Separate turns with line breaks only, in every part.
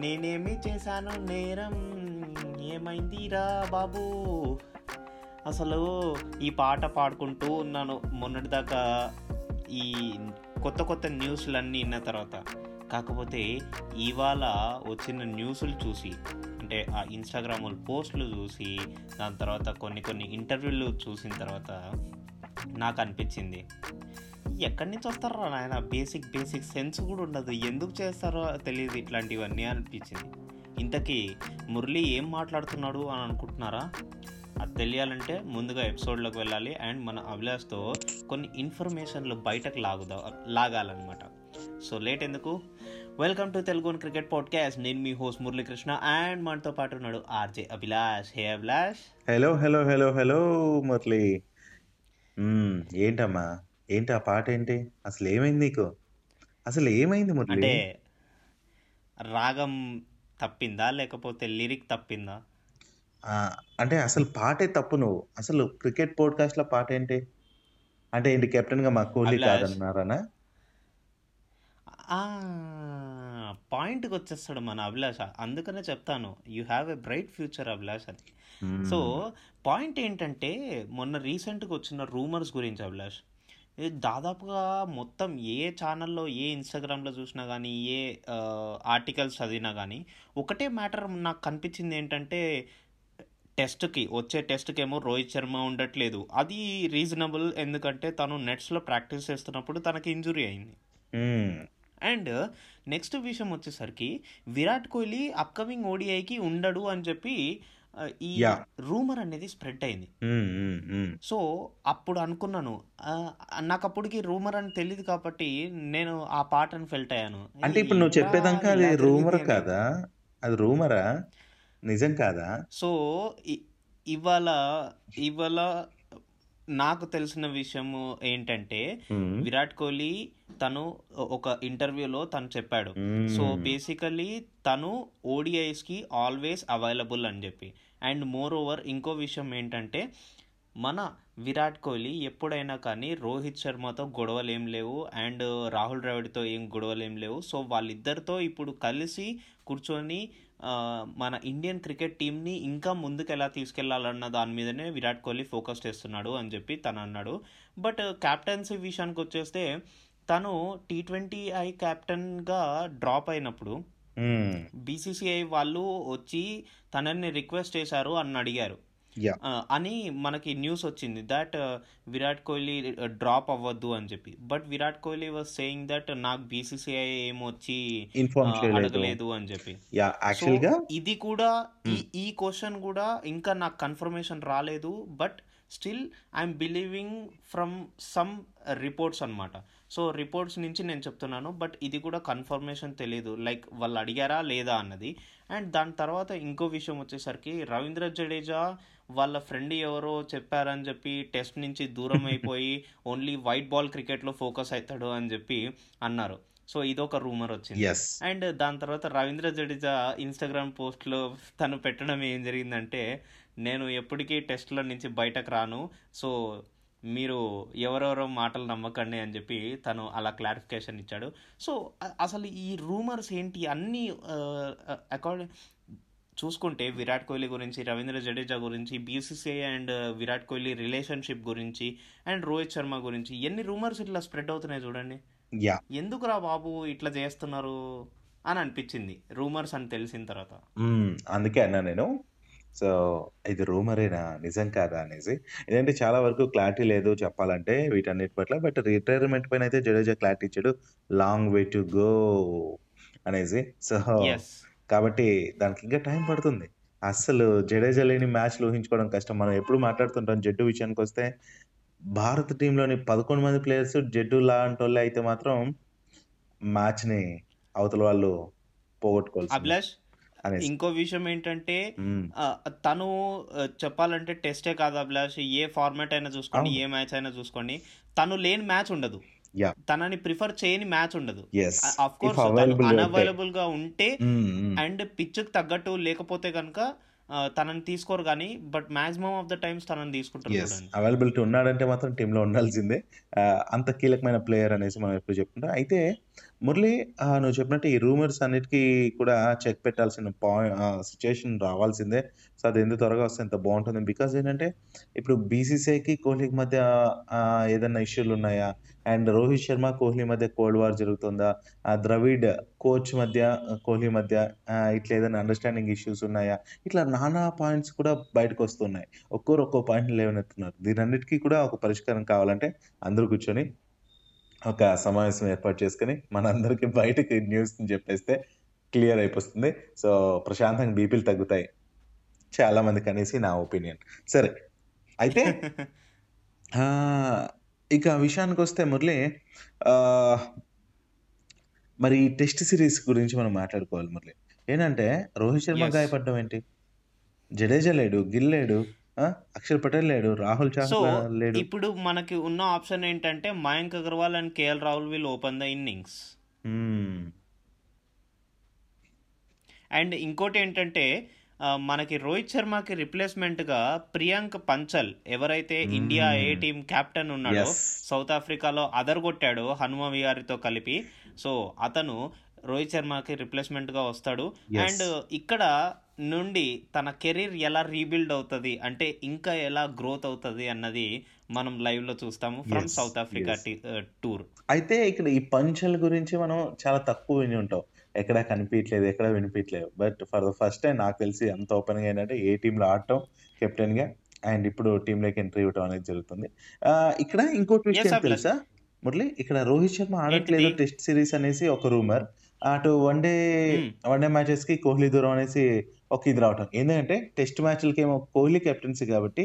నేనేమి చేశాను నేరం? ఏమైందిరా బాబు? అసలు ఈ పాట పాడుకుంటూ ఉన్నాను మొన్నటిదాకా ఈ కొత్త కొత్త న్యూస్లన్నీ విన్న తర్వాత. కాకపోతే ఇవాళ వచ్చిన న్యూస్లు చూసి అంటే ఆ ఇన్స్టాగ్రామ్ పోస్టులు చూసి దాని తర్వాత కొన్ని కొన్ని ఇంటర్వ్యూలు చూసిన తర్వాత నాకు అనిపించింది ఎక్కడి నుంచి వస్తారో నాయన? బేసిక్ బేసిక్ సెన్స్ కూడా ఉండదు. ఎందుకు చేస్తారో తెలియదు ఇట్లాంటివన్నీ అనిపించింది. ఇంతకీ మురళి ఏం మాట్లాడుతున్నాడు అని అనుకుంటున్నారా? అది తెలియాలంటే ముందుగా ఎపిసోడ్లోకి వెళ్ళాలి. అండ్ మన అభిలాష్తో కొన్ని ఇన్ఫర్మేషన్లు బయటకు లాగుదా లాగాలన్నమాట. సో లేట్ ఎందుకు? Welcome to Telugu cricket podcast. నేను మీ హోస్ట్ మురళీకృష్ణ. అండ్ మనతో పాటు ఉన్నాడు RJ Abhilash. Hey Abhilash.
Hello hello hello hello Murali. మ్మ్, ఏంటమ్మా? ఏంటి ఆ పాట ఏంటి? అసలు ఏమైంది నీకు? అసలు ఏమైంది మురళి?
అంటే రాగం తప్పిందా? లేకపోతే లిరిక్ తప్పిందా?
ఆ, అంటే అసలు పాటే తప్పు నువ్వు. అసలు క్రికెట్ పోడ్కాస్ట్లో పాట ఏంటి? అంటే ఏంటి కెప్టెన్గా మా కోహ్లీ
అభిలాష్.
కాదన్నారనా?
పాయింట్కి వచ్చేస్తాడు మన అభిలాష. అందుకనే చెప్తాను you have a bright future Abhilash. అని. సో పాయింట్ ఏంటంటే మొన్న రీసెంట్గా వచ్చిన రూమర్స్ గురించి అభిలాష్. దాదాపుగా మొత్తం ఏ ఛానల్లో ఏ ఇన్స్టాగ్రామ్లో చూసినా కానీ ఏ ఆర్టికల్స్ చదివినా కానీ ఒకటే మ్యాటర్ నాకు కనిపించింది ఏంటంటే టెస్ట్కి వచ్చే టెస్ట్కి ఏమో రోహిత్ శర్మ ఉండట్లేదు. అది రీజనబుల్ ఎందుకంటే తను నెట్స్లో ప్రాక్టీస్ చేస్తున్నప్పుడు తనకి ఇంజురీ అయింది.
మ్మ్.
అండ్ నెక్స్ట్ విషయం వచ్చేసరికి విరాట్ కోహ్లీ అప్కమింగ్ ఓడిఐకి ఉండడు అని చెప్పి ఈ. రూమర్ అనేది స్ప్రెడ్ అయింది
మ్మ్, మ్మ్, మ్మ్.
సో అప్పుడు అనుకున్నాను నాకు అప్పటికి రూమర్ అని తెలియదు కాబట్టి నేను ఆ పాటను ఫెల్ట్ అయ్యాను
అంటే ఇప్పుడు నువ్వు చెప్పేదాకా అది రూమర్. కాదా అది రూమరా నిజం కాదా
సో ఇవాళ ఇవాళ నాకు తెలిసిన విషయము ఏంటంటే. విరాట్ కోహ్లీ తను ఒక ఇంటర్వ్యూలో తను చెప్పాడు. సో బేసికలీ తను ఓడిఐస్కి ఆల్వేస్ అవైలబుల్ అని చెప్పి అండ్ మోర్ ఓవర్ ఇంకో విషయం ఏంటంటే మన విరాట్ కోహ్లీ ఎప్పుడైనా కానీ రోహిత్ శర్మతో గొడవలు ఏం లేవు అండ్ రాహుల్ ద్రావిడ్తో ఏం గొడవలు ఏం లేవు. సో వాళ్ళిద్దరితో ఇప్పుడు కలిసి కూర్చొని మన ఇండియన్ క్రికెట్ టీంని ఇంకా ముందుకు ఎలా తీసుకెళ్ళాలన్న దాని మీదనే విరాట్ కోహ్లీ ఫోకస్ చేస్తున్నాడు అని చెప్పి తను అన్నాడు. బట్ క్యాప్టెన్సీ విషయానికి వచ్చేస్తే తను టీ ట్వంటీ ఐ కెప్టెన్గా డ్రాప్ అయినప్పుడు. బీసీసీఐ వాళ్ళు వచ్చి తనని రిక్వెస్ట్ చేశారు అని అడిగారు. అని మనకి న్యూస్ వచ్చింది దట్ విరాట్ కోహ్లీ డ్రాప్ అవ్వద్దు అని చెప్పి. But Virat Kohli was saying that నాకు బీసీసీఐ ఏమొచ్చి
చేయలేదు.
అడగలేదు అని చెప్పి. ఇది కూడా ఈ క్వశ్చన్ కూడా ఇంకా నాకు కన్ఫర్మేషన్ రాలేదు. But still I'm believing from some reports అన్నమాట. సో రిపోర్ట్స్ నుంచి నేను చెప్తున్నాను. బట్ ఇది కూడా కన్ఫర్మేషన్ తెలియదు లైక్ వాళ్ళు అడిగారా లేదా అన్నది. అండ్ దాని తర్వాత ఇంకో విషయం వచ్చేసరికి రవీంద్ర జడేజా వాళ్ళ ఫ్రెండ్ ఎవరో చెప్పారని చెప్పి టెస్ట్ నుంచి దూరం అయిపోయి ఓన్లీ వైట్ బాల్ క్రికెట్లో ఫోకస్ అవుతాడు అని చెప్పి అన్నారు. సో ఇదొక రూమర్ వచ్చింది. అండ్ దాని తర్వాత రవీంద్ర జడేజా ఇన్స్టాగ్రామ్ పోస్ట్లో తను పెట్టడం ఏం జరిగిందంటే నేను ఎప్పటికీ టెస్ట్ల నుంచి బయటకు రాను. సో మీరు ఎవరెవరో మాటలు నమ్మకండి అని చెప్పి తను అలా క్లారిఫికేషన్ ఇచ్చాడు. సో అసలు ఈ రూమర్స్ ఏంటి? అన్నీ అకార్డింగ్ చూసుకుంటే విరాట్ కోహ్లీ గురించి రవీంద్ర జడేజా గురించి BCCI and Virat Kohli relationship గురించి అండ్ రోహిత్ శర్మ గురించి ఎన్ని రూమర్స్ ఇట్లా స్ప్రెడ్ అవుతున్నాయి చూడండి.
యా.
ఎందుకురా బాబు ఇట్లా చేస్తున్నారు అని అనిపించింది రూమర్స్ అని తెలిసిన తర్వాత.
అందుకే అన్నా నేను. సో ఇది రూమరేనా నిజం కాదా అనేసి. ఎందుకంటే చాలా వరకు క్లారిటీ లేదు చెప్పాలంటే వీటన్నిటి పట్ల బట్ రిటైర్మెంట్ పైన అయితే జడేజా క్లారిటీ ఇచ్చాడు. లాంగ్ వే టు గో అనేసి. సో కాబట్టి దానికి ఇంకా టైం పడుతుంది. అస్సలు జడేజా లేని మ్యాచ్లు ఊహించుకోవడం కష్టం. మనం ఎప్పుడు మాట్లాడుతుంటాం జడ్డు విషయానికి వస్తే భారత టీంలోని పదకొండు మంది ప్లేయర్స్ జడ్డు లాంటి వాళ్ళు అయితే మాత్రం మ్యాచ్ని అవతల వాళ్ళు
అభిలాష్
అనేసి.
ఇంకో విషయం ఏంటంటే తను చెప్పాలంటే టెస్టే కాదు అభిలాష్. ఏ ఫార్మాట్ అయినా చూసుకోండి. ఏ మ్యాచ్ అయినా చూసుకోండి. తను లేని మ్యాచ్ ఉండదు. తనని ప్రిఫర్ చేయని మ్యాచ్ ఉండదు. Of course.
అన్అవైలబుల్గా ఉంటే. మ్మ్, మ్మ్.
అండ్ పిచ్ తగ్గట్టు లేకపోతే కనుక తనని తీసుకోరు కానీ but maximum of the times తనని తీసుకుంటారు
అవైలబిలిటీ ఉన్నాడంటే మాత్రం టీంలో ఉండాల్సిందే. అంత కీలకమైన ప్లేయర్ అనేసి మనం ఎప్పుడు చెప్పుకుంటాం. అయితే మురళి నువ్వు చెప్పినట్టు ఈ రూమర్స్ అన్నిటికీ కూడా చెక్ పెట్టాల్సిన పాయి ఆహ్, రావాల్సిందే. సో, అది ఎంత త్వరగా వస్తే ఎంత బాగుంటుంది బికాజ్ ఏంటంటే, ఇప్పుడు బీసీసీఐకి, కోహ్లీకి మధ్య ఏదైనా ఇష్యూలు ఉన్నాయా అండ్ రోహిత్ శర్మ, కోహ్లీ మధ్య కోల్డ్ వార్ జరుగుతుందా? ద్రవిడ్ కోచ్ మధ్య, కోహ్లీ మధ్య ఇట్లా ఏదైనా అండర్‌స్టాండింగ్ ఇష్యూస్ ఉన్నాయా? ఇట్లా నానా పాయింట్స్ కూడా బయటకొస్తున్నాయి. ఒక్కోరు ఒక్కో పాయింట్ లేవనెత్తున్నారు దీనన్నిటికీ కూడా ఒక పరిష్కారం కావాలంటే అందరూ కూర్చొని ఒక సమావేశం ఏర్పాటు చేసుకొని, మనందరికి బయటకి న్యూస్‌ని చెప్పేస్తే క్లియర్ అయిపోతుంది. సో, ప్రశాంతంగా బీపీలు తగ్గుతాయి. చాలా మందికనేసి నా ఒపీనియన్. సరే. అయితే ఇక విషయానికొస్తే మురళి ఆహ్ మరి ఈ టెస్ట్ సీరీస్ గురించి మనం మాట్లాడుకోవాలి మురళి. ఏంటంటే, రోహిత్ శర్మ. గాయపడడం ఏంటి? జడేజా లేడు, గిల్ లేడు! అక్షర్ పటేల్ లేడు, రాహుల్ లేడు.
ఇప్పుడు మనకి ఉన్న ఆప్షన్ ఏంటంటే, Mayank Agarwal and KL Rahul will open the innings. And ఇంకోటేంటంటే, ఆహ్, మనకి రోహిత్ శర్మకి రిప్లేస్‌మెంట్‌గా ప్రియాంక్ పంచల్ ఎవరైతే ఇండియా ఏ
హ్మ్.
టీమ్ కెప్టెన్ ఉన్నాడో. సౌత్ ఆఫ్రికాలో అదరగొట్టాడో హనుమ విహారీతో కలిపి. సో, అతను రోహిత్ శర్మకి రిప్లేస్‌మెంట్‌గా వస్తాడు. అండ్. ఇక్కడ నుండి తన కెరీర్ ఎలా రీబిల్డ్ అవుతది, అంటే ఇంకా ఎలా గ్రోత్ అవుతది అన్నది మనం లైవ్‌లో చూస్తాము from. South Africa. The tour.
అయితే ఇక్కడ ఈ పంచెల్ గురించి మనం చాలా తక్కువ విని ఉంటాం. ఎక్కడ కనిపియట్లేదు, ఎక్కడ వినిపియట్లేదు. But for the first time నాకు తెలిసి అంత ఓపెన్‌గా ఏంటంటే, ఏ టీమ్‌లో ఆడటం కెప్టెన్‌గా అండ్ ఇప్పుడు టీమ్‌లోకి ఎంట్రీ ఇవ్వటం అనేది జరుగుతుంది. ఇక్కడ ఇంకోటి విషయం. తెలుసా? మురళి ఇక్కడ రోహిత్ శర్మ ఆడట్లేదు? టెస్ట్ సీరీస్ అనేసి ఒక రూమర్. అటు వన్ డే
హ్మ్.
వన్ డే మ్యాచెస్‌కి కోహ్లీ దూరం అనేసి ఒక ఇది రావటం. ఏంటంటే టెస్ట్ మ్యాచ్‌లకేమో కోహ్లీ కెప్టెన్సీ కాబట్టి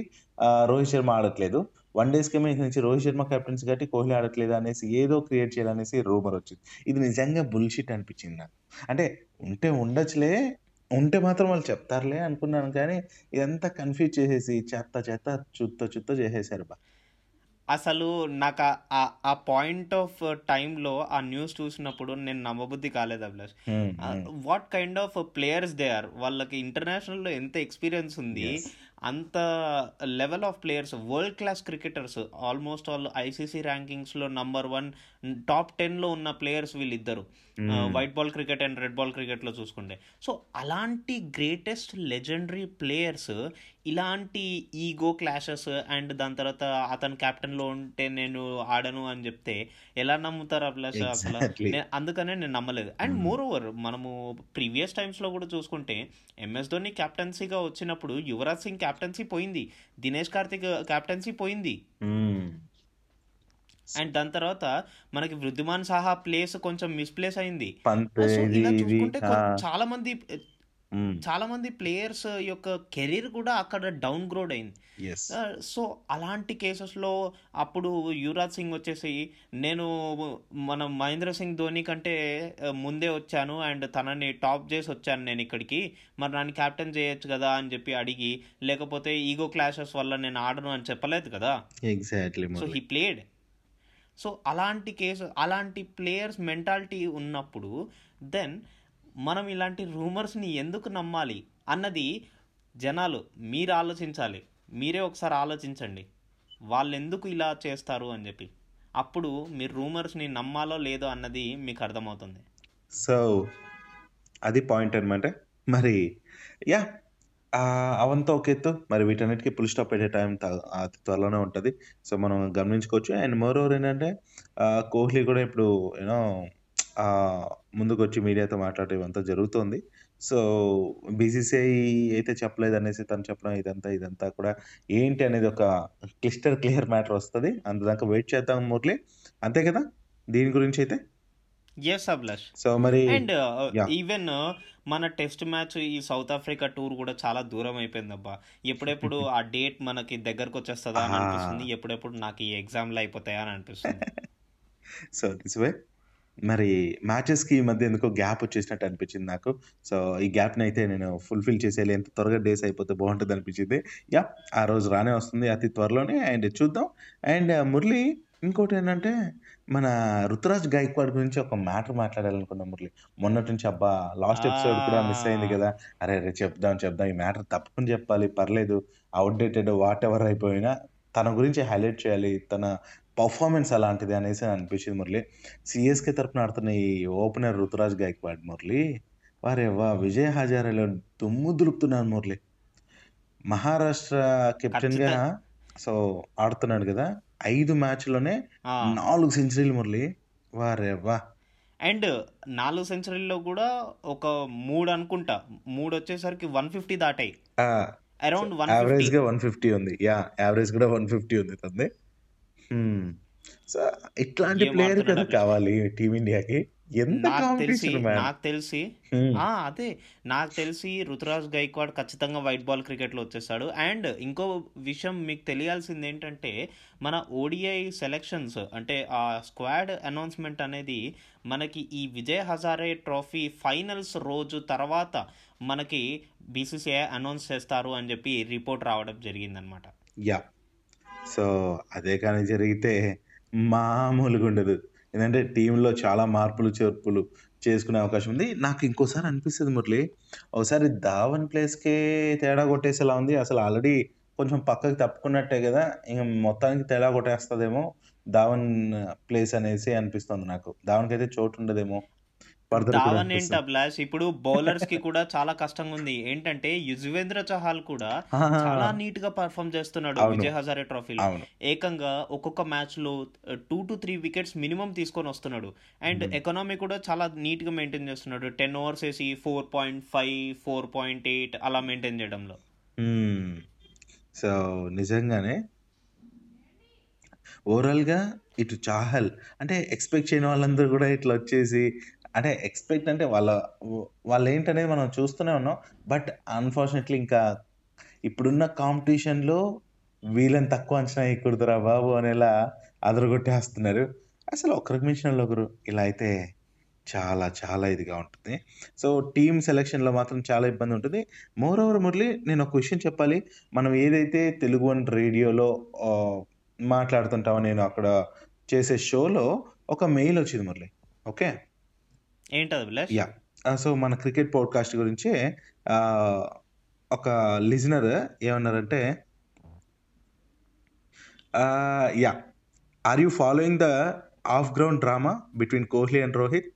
రోహిత్ శర్మ ఆడట్లేదు. వన్ డేస్‌కేమో ఇక నుంచి రోహిత్ శర్మ కెప్టెన్సీ కాబట్టి కోహ్లీ ఆడట్లేదు అనేసి ఏదో క్రియేట్ చేయాలనేసి రూమర్ వచ్చింది. ఇది నిజంగా బుల్‌షిట్ అనిపించింది నాకు. అంటే ఉంటే ఉండొచ్చులే, ఉంటే మాత్రం వాళ్ళు చెప్తారులే అనుకున్నాను కానీ, ఇదంతా కన్‌ఫ్యూజ్ చేసేసి చెత్త చెత్త చుత్త చుత్త చేసేసారు బా
అసలు నాకు ఆ పాయింట్ ఆఫ్ టైమ్‌లో ఆ న్యూస్ చూసినప్పుడు నేను నమ్మబుద్ధి కాలేదు Abhilash. What kind of players they are. వాళ్ళకి ఇంటర్నేషనల్‌లో ఎంత ఎక్స్‌పీరియన్స్ ఉంది. అంత level of players world class cricketers almost all ICC ర్యాంకింగ్స్‌లో number 1 top 10లో ఉన్న ప్లేయర్స్ వీళ్ళిద్దరు. White ball cricket and red ball క్రికెట్‌లో చూసుకుంటే. సో, అలాంటి గ్రేటెస్ట్ లెజెండరీ ప్లేయర్స్ ఇలాంటి ఈగో క్లాషెస్ అండ్ దాని తర్వాత అతను కెప్టెన్‌లో ఉంటే నేను ఆడను అని చెప్తే ఎలా నమ్ముతారు అభిలాష్ అసల? అందుకనే నేను నమ్మలేదు. అండ్. మోర్ ఓవర్ మనము ప్రీవియస్ టైమ్స్‌లో కూడా చూసుకుంటే ఎంఎస్ ధోని కెప్టెన్సీగా వచ్చినప్పుడు యువరాజ్ సింగ్ కెప్టెన్సీ పోయింది. దినేష్ కార్తీక్ కెప్టెన్సీ పోయింది. అండ్ దాని తర్వాత మనకి వృద్ధిమాన్ సాహా ప్లేస్ కొంచెం మిస్‌ప్లేస్ అయింది. ఇలా. చూసుకుంటే చాలా మంది. చాలా మంది ప్లేయర్స్ యొక్క కెరీర్ కూడా అక్కడ డౌన్ గ్రోడ్ అయింది. సో, అలాంటి కేసెస్‌లో అప్పుడు యువరాజ్ సింగ్ వచ్చేసి నేను మన మహేంద్ర సింగ్ ధోని కంటే ముందే వచ్చాను అండ్ తనని టాప్ చేసి వచ్చాను నేను ఇక్కడికి. మరి నన్ను కెప్టెన్ చేయొచ్చు కదా! అని చెప్పి అడిగి, లేకపోతే ఈగో క్లాషెస్ వల్ల నేను ఆడను అని చెప్పలేదు కదా!
Exactly
so. He played. So, అలాంటి కేసు అలాంటి ప్లేయర్స్ మెంటాలిటీ ఉన్నప్పుడు దెన్ మనం ఇలాంటి రూమర్స్‌ని ఎందుకు నమ్మాలి అన్నది జనాలు మీరు ఆలోచించాలి. మీరే ఒకసారి ఆలోచించండి. వాళ్ళెందుకు ఇలా చేస్తారు అని చెప్పి. అప్పుడు మీరు రూమర్స్‌ని నమ్మాలో లేదో అన్నది మీకు అర్థమవుతుంది.
సో, అది పాయింట్ అనమాట. మరి యా ఆహ్, అవంతా ఒక ఎత్తు. మరి వీటన్నిటికీ ఫుల్ స్టాప్ పెట్టే టైం అతి త్వరలోనే ఉంటుంది సో, మనం గమనించుకోవచ్చు. అండ్ మోర్ ఓవర్ ఏంటంటే కోహ్లీ కూడా ఇప్పుడు యూనో నో ఆహ్, ముందుకొచ్చి మీడియాతో మాట్లాడడం ఇవంతా జరుగుతోంది. సో, బీసీసీఐ అయితే చెప్పలేదనేసి తను చెప్పడం ఇదంతా ఇదంతా కూడా ఏంటి అనేది ఒక క్లిస్టర్ క్లియర్ మ్యాటర్ వస్తది. అంతదాకా వెయిట్ చేద్దాం మురళి. అంతే కదా! దీని గురించైతే?
యెస్ అభిలాష్.
సో, మరి
అండ్! ఈవెన్ మన టెస్ట్ మ్యాచ్ ఈ సౌత్ ఆఫ్రికా టూర్ కూడా చాలా దూరం అయిపోయిందబ్బా. ఎప్పుడెప్పుడు ఆ డేట్ మనకి దగ్గరకొచ్చేస్తదా అని అనిపిస్తుంది. ఎప్పుడెప్పుడు నాకు ఈ ఎగ్జామ్‌లు అయిపోతాయా అని అనిపిస్తుంది.
సో, దిస్ వే మరి మ్యాచెస్‌కి ఈ మధ్య ఎందుకో గ్యాప్ వచ్చేసినట్టు అనిపించింది నాకు. సో, ఈ గ్యాప్‌నయితే నేను ఫుల్‌ఫిల్ చేసేయాలి. ఎంత త్వరగా డేస్ అయిపోతే బావుంటదనిపించింది. యాహ్! ఆ రోజు రానే వస్తుంది అతి త్వరలోనే అండ్ చూద్దాం. అండ్ మురళి ఇంకోటేంటంటే మన 'రుతురాజ్ గైక్వాడ్' గురించి ఒక మ్యాటర్ మాట్లాడాలనుకున్నా మురళి. మొన్నటి నుంచి అబ్బా! లాస్ట్ ఎపిసోడ్ కూడా మిస్ అయింది! కదా! అరెరే! చెప్దాం చెప్దాం ఈ మ్యాటర్ తప్పకుండా చెప్పాలి. పర్లేదు ఔట్‌డేటెడ్ వాటెవర్ అయిపోయినా తన గురించి హైలైట్ చేయాలి. తన పర్ఫార్మెన్స్ అలాంటిది అనేసి అనిపించింది మురళి. సిఎస్కే తరపున ఆడుతున్న ఈ ఓపెనర్ రుతురాజ్ గాయక్వాడ్ మురళి వారే వా విజయ్ హజారేలో దుమ్ము దులుపుతున్నారు మురళి. మహారాష్ట్ర కెప్టెన్గా సో ఆడుతున్నాడు కదా ఐదు మ్యాచ్లోనే నాలుగు సెంచరీలు మురళి. వారే వా.
అండ్ నాలుగు సెంచరీల్లో కూడా ఒక మూడు అనుకుంటా. మూడు వచ్చేసరికి వన్ ఫిఫ్టీ దాటాయి. అరౌండ్ వన్
యావరేజ్గా వన్ ఫిఫ్టీ ఉంది. యా యావరేజ్ కూడా వన్ ఫిఫ్టీ ఉంది తంది సో ఇట్లాంటి
ఏం
ప్లేయర్ కదా? కావాలి టీమిండియాకి. ఎంత
నాకు తెలిసి ఆ అదే. నాకు తెలిసి రుతురాజ్ గైక్వాడ్ ఖచ్చితంగా వైట్ బాల్ క్రికెట్లో వచ్చేస్తాడు. అండ్ ఇంకో విషయం మీకు తెలియాల్సింది ఏంటంటే మన ఓడిఐ సెలెక్షన్స్ అంటే ఆ స్క్వాడ్ అనౌన్స్మెంట్ అనేది మనకి ఈ విజయ్ హజారే ట్రోఫీ ఫైనల్స్ రోజు తర్వాత మనకి బీసీసీఐ అనౌన్స్ చేస్తారు అని చెప్పి రిపోర్ట్ రావడం జరిగిందనమాట.
యా సో అదే కానీ జరిగితే మామూలుగా ఉండదు. ఎందుకంటే టీంలో చాలా మార్పులు చేర్పులు చేసుకునే అవకాశం ఉంది. నాకు ఇంకోసారి అనిపిస్తుంది మురళి ఒకసారి ధావన్ ప్లేస్కే తేడా కొట్టేసేలా ఉంది. అసలు ఆల్రెడీ కొంచెం పక్కకి తప్పుకున్నట్టే కదా ఇంక మొత్తానికి తేడా కొట్టేస్తుందేమో ధావన్ ప్లేస్ అనేసి అనిపిస్తుంది నాకు. ధావన్కి అయితే చోటు ఉండదేమో
ధావన్ ఏంటి అభిలాష్? ఇప్పుడు బౌలర్స్కి కూడా చాలా కష్టంగా ఉంది ఏంటంటే యుజ్వేంద్ర చహాల్ కూడా చాలా నీట్గా పర్ఫామ్ చేస్తున్నాడు. విజయ్ హజారే ట్రోఫీలో ఏకంగా ఒక్కొక్క మ్యాచ్లో two to three wickets minimum తీసుకొని వస్తున్నాడు. అండ్. ఎకనామీ కూడా చాలా నీట్గా మెయింటైన్ చేస్తున్నాడు. టెన్ ఓవర్స్ వేసి four point five four point eight అలా మెయింటైన్ చేయడంలో.
సో నిజంగానే ఓవరాల్గా ఇటు చాహల్ అంటే ఎక్స్పెక్ట్ చేయని వాళ్ళందరూ కూడా ఇట్లా వచ్చేసి అంటే ఎక్స్పెక్ట్ అంటే వాళ్ళ వాళ్ళు ఏంటనేది మనం చూస్తూనే ఉన్నాం. బట్ అన్ఫార్చునేట్లీ ఇంకా ఇప్పుడున్న కాంపిటీషన్లో వీళ్ళని తక్కువ అంచనా వేయకూడదురా బాబు అనేలా అదరగొట్టేస్తున్నారు. అసలు ఒకరికి మించిన ఒకరు ఇలా అయితే చాలా చాలా ఇదిగా ఉంటుంది. సో టీమ్ సెలెక్షన్లో మాత్రం చాలా ఇబ్బంది ఉంటుంది. మోర్ ఓవర్ మురళి నేను ఒక విషయం చెప్పాలి. మనం ఏదైతే తెలుగు వన్ రేడియోలో మాట్లాడుతుంటామో నేను అక్కడ చేసే షోలో ఒక మెయిల్ వచ్చింది మురళి. ఓకే?
ఏంటది
యా సో మన క్రికెట్ పాడ్కాస్ట్ గురించి ఆ, ఒక లిజనర్ ఏమన్నారంటే yeah are you following the off ground drama between Kohli and Rohit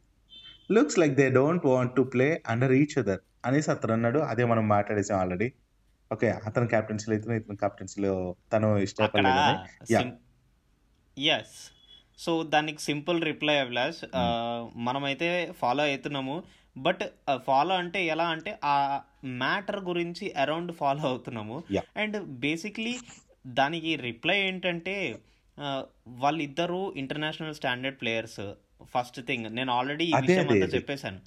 looks like they don't want to play under each other అనేసి అతను అన్నాడు. అదే మనం మాట్లాడేసాం ఆల్రెడీ ఓకే అతను క్యాప్టెన్సీలో అయితే ఇతను క్యాప్టెన్సీలో తను
అక్కడ
ఇష్టపడలేదని. యా
ఎస్ సో దానికి సింపుల్ రిప్లై అభిలాష్ మనమైతే ఫాలో అవుతున్నాము బట్ ఫాలో అంటే ఎలా అంటే ఆ మ్యాటర్ గురించి అరౌండ్ ఫాలో అవుతున్నాము. అండ్ బేసిక్లీ దానికి రిప్లై ఏంటంటే వాళ్ళిద్దరూ international standard players first thing నేను ఆల్రెడీ ఈ విషయం అంతా. చెప్పేశాను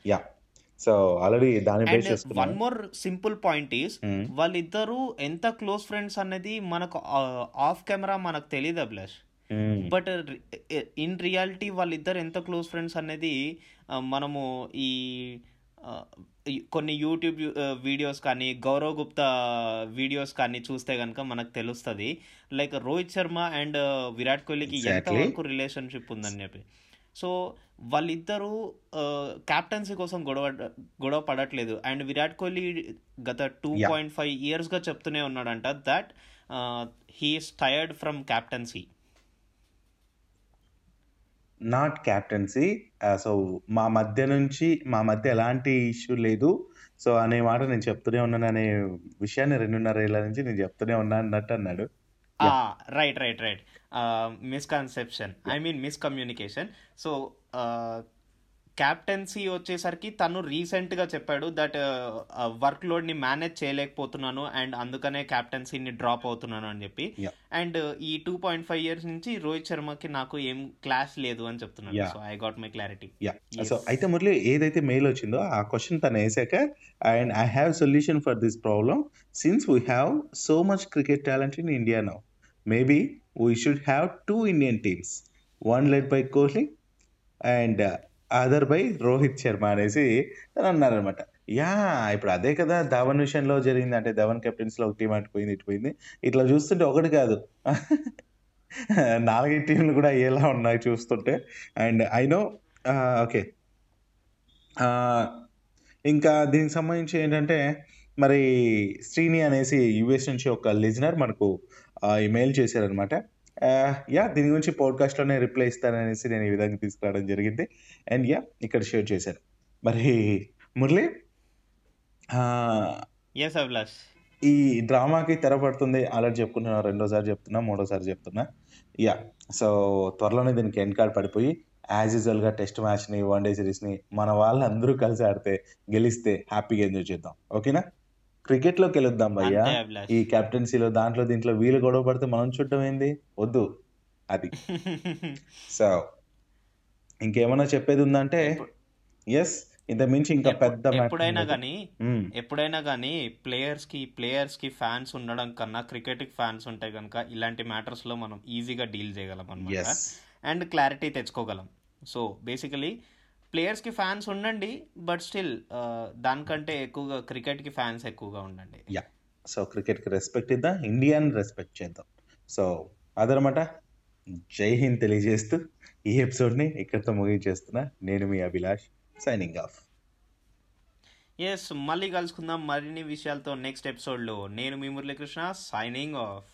so already
and one more simple point is
hmm.
వాళ్ళిద్దరూ ఎంత క్లోజ్ ఫ్రెండ్స్ అనేది మనకు ఆఫ్ కెమెరా మనకు తెలియదు అభిలాష్. బట్ ఇన్ రియాలిటీ వాళ్ళిద్దరు ఎంత క్లోజ్ ఫ్రెండ్స్ అనేది మనము ఈ కొన్ని యూట్యూబ్ వీడియోస్ కానీ గౌరవ్ గుప్తా వీడియోస్ కానీ చూస్తే కనుక మనకు తెలుస్తుంది. లైక్ రోహిత్ శర్మ అండ్ విరాట్ కోహ్లీకి. ఎంతవరకు రిలేషన్షిప్ ఉందని చెప్పి. సో వాళ్ళిద్దరూ క్యాప్టెన్సీ కోసం గొడవ గొడవ పడట్లేదు. అండ్ విరాట్ కోహ్లీ గత టూ. పాయింట్ ఫైవ్ ఇయర్స్గా చెప్తూనే ఉన్నాడంట that he's tired from captaincy.
Not captaincy. So మా మధ్య నుంచి మా మధ్య ఎలాంటి ఇష్యూ లేదు. సో అనే మాట నేను చెప్తూనే ఉన్నాను అనే విషయాన్ని రెండున్నర ఏళ్ళ నుంచి నేను చెప్తూనే ఉన్నా అన్నట్టు అన్నాడు.
Right right right misconception I mean miscommunication so captaincy వచ్చేసరికి తను రీసెంట్గా చెప్పాడు దట్ వర్క్ లోడ్ని మేనేజ్ చేయలేకపోతున్నాను అండ్ అందుకనే క్యాప్టెన్సీని డ్రాప్ అవుతున్నాను అని చెప్పి. అండ్ ఈ టూ పాయింట్ ఫైవ్ ఇయర్స్ నుంచి రోహిత్ శర్మకి నాకు ఏం క్లాస్ లేదు అని చెప్తున్నాను. So I got my clarity.
So అయితే మురళి ఏదైతే మెయిల్ వచ్చిందో ఆ క్వశ్చన్ తను వేసాక and I have solution for this problem since we have so much cricket talent in India now maybe we should have two Indian teams one led by Kohli and other by Rohit Sharma అనేసి తను అన్నారనమాట yeah ఇప్పుడు అదే కదా ధవన్ విషయంలో జరిగింది. అంటే ధవన్ కెప్టెన్స్లో ఒక టీం అటుపోయింది ఇటుపోయింది ఇట్లా చూస్తుంటే ఒకటి కాదు. నాలుగైదు టీంలు కూడా ఎలా ఉన్నాయి చూస్తుంటే. And I know okay. ఇంకా దీనికి సంబంధించి ఏంటంటే మరి శ్రీని అనేసి యుఎస్ నుంచి ఒక లిజనర్ మనకు ఈమెయిల్ చేశారనమాట యా దీని గురించి పాడ్కాస్ట్లోనే రిప్లై ఇస్తాననేసి నేను ఈ విధంగా తీసుకురావడం జరిగింది. అండ్ యా ఇక్కడ షేర్ చేశాను. మరి మురళి ఆ,
ఎస్ అభిలాష్
ఈ డ్రామాకి తెరపడుతుంది ఆల్రెడీ చెప్పుకున్నా రెండోసారి చెప్తున్నా మూడోసారి చెప్తున్నా. యా సో త్వరలోనే దీనికి ఎండ్ కార్డ్ పడిపోయి యాజ్ యూజువల్గా టెస్ట్ మ్యాచ్ని వన్ డే సిరీస్ని మన వాళ్ళందరూ కలిసి ఆడితే గెలిస్తే హ్యాపీగా ఎంజాయ్ చేద్దాం. ఓకేనా క్రికెట్లోకి వెళుద్దాం భయ్యా ఈ కెప్టెన్సీలో దాంట్లో దీంట్లో వీళ్ళు గొడవ పడితే మనం చూడటం ఏంది? వద్దు. అది. సో ఇంకేమైనా చెప్పేది ఉందంటే ఎస్ ఇంత మించి ఇంకా పెద్ద
ఎప్పుడైనా. కానీ. ఎప్పుడైనా కానీ ప్లేయర్స్కి ప్లేయర్స్కి ఫ్యాన్స్ ఉండడం కన్నా క్రికెట్కి ఫ్యాన్స్ ఉంటే కనుక ఇలాంటి మ్యాటర్స్లో మనం ఈజీగా డీల్ చేయగలం అనమాట అండ్ క్లారిటీ తెచ్చుకోగలం. సో బేసికలీ ప్లేయర్స్కి ఫ్యాన్స్ ఉండండి బట్ స్టిల్ దానికంటే ఎక్కువగా క్రికెట్కి ఫ్యాన్స్ ఎక్కువగా ఉండండి.
యా సో క్రికెట్కి రెస్పెక్ట్ ఇద్దాం ఇండియాని రెస్పెక్ట్ చేద్దాం. సో అదనమాట. జై హింద్ తెలియజేస్తూ ఈ ఎపిసోడ్ని ఇక్కడితో ముగించేస్తున్నా. నేను మీ అభిలాష్ సైనింగ్ ఆఫ్
ఎస్ మళ్ళీ కలుసుకుందాం మరిన్ని విషయాలతో నెక్స్ట్ ఎపిసోడ్లో నేను మీ మురళీకృష్ణ సైనింగ్ ఆఫ్